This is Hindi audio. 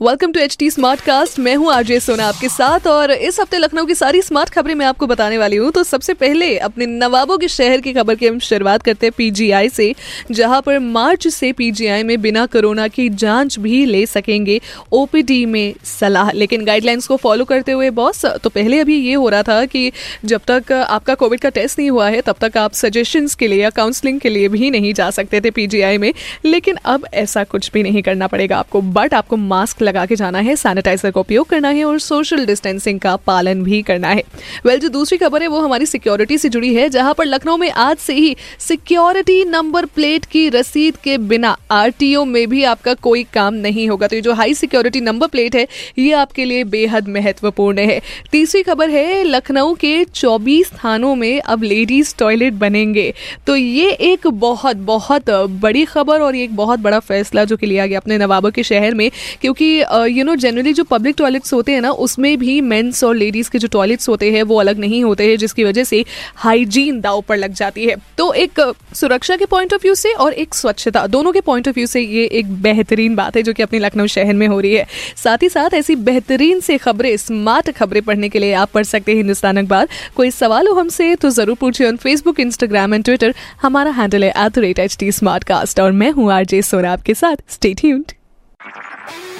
welcome to H T smart cast मैं हूँ आरजे सोना आपके साथ और इस हफ़्ते लखनऊ की सारी स्मार्ट खबरें मैं आपको बताने वाली हूँ। तो सबसे पहले अपने नवाबों के शहर की खबर की हम शुरुआत करते हैं पीजीआई से, जहाँ पर मार्च से पीजीआई में बिना कोरोना की जाँच भी ले सकेंगे ओपीडी में सलाह। लेकिन गाइडलाइंस को फॉलो करते हुए बॉस तो पहले अभी ये हो रहा था कि जब तक आपका कोविड का टेस्ट नहीं हुआ है, तब तक आप सजेशंस के लिए या काउंसलिंग के लिए भी नहीं जा सकते थे पीजीआई में। लेकिन अब ऐसा कुछ भी नहीं करना पड़ेगा आपको। बट आपको मास्क लगा के जाना है सैनिटाइजर का उपयोग करना है और सोशल डिस्टेंसिंग का पालन भी करना है। वेल well, जो दूसरी खबर है वो हमारी सिक्योरिटी से जुड़ी है जहाँ पर लखनऊ में आज से ही सिक्योरिटी नंबर प्लेट की रसीद के बिना आरटीओ में भी आपका कोई काम नहीं होगा। तो ये जो हाई सिक्योरिटी नंबर प्लेट है ये आपके लिए बेहद महत्वपूर्ण है। तीसरी खबर है लखनऊ के 24 थानों में अब लेडीज़ टॉयलेट बनेंगे। तो ये एक बहुत बहुत बड़ी खबर और ये एक बहुत बड़ा फैसला जो कि लिया गया अपने नवाबों के शहर में क्योंकि यू नो जनरली जो पब्लिक टॉयलेट्स होते हैं ना, उसमें भी मेंस और लेडीज़ के जो टॉयलेट्स होते हैं, वो अलग नहीं होते हैं, जिसकी वजह से हाइजीन दाव पर लग जाती है। तो एक सुरक्षा के पॉइंट ऑफ़ व्यू से और एक स्वच्छता, दोनों के पॉइंट ऑफ़ व्यू से ये एक बेहतरीन बात है जो कि अपने लखनऊ शहर में हो रही है। साथ ही साथ ऐसी बेहतरीन से खबरें स्मार्ट खबरें पढ़ने के लिए आप पढ़ सकते हैं हिंदुस्तान अखबार। कोई सवाल हो हमसे तो ज़रूर पूछिए on Facebook Instagram and Twitter हमारा हैंडल है एट और मैं हूँ आरजे सोना आपके साथ। Stay tuned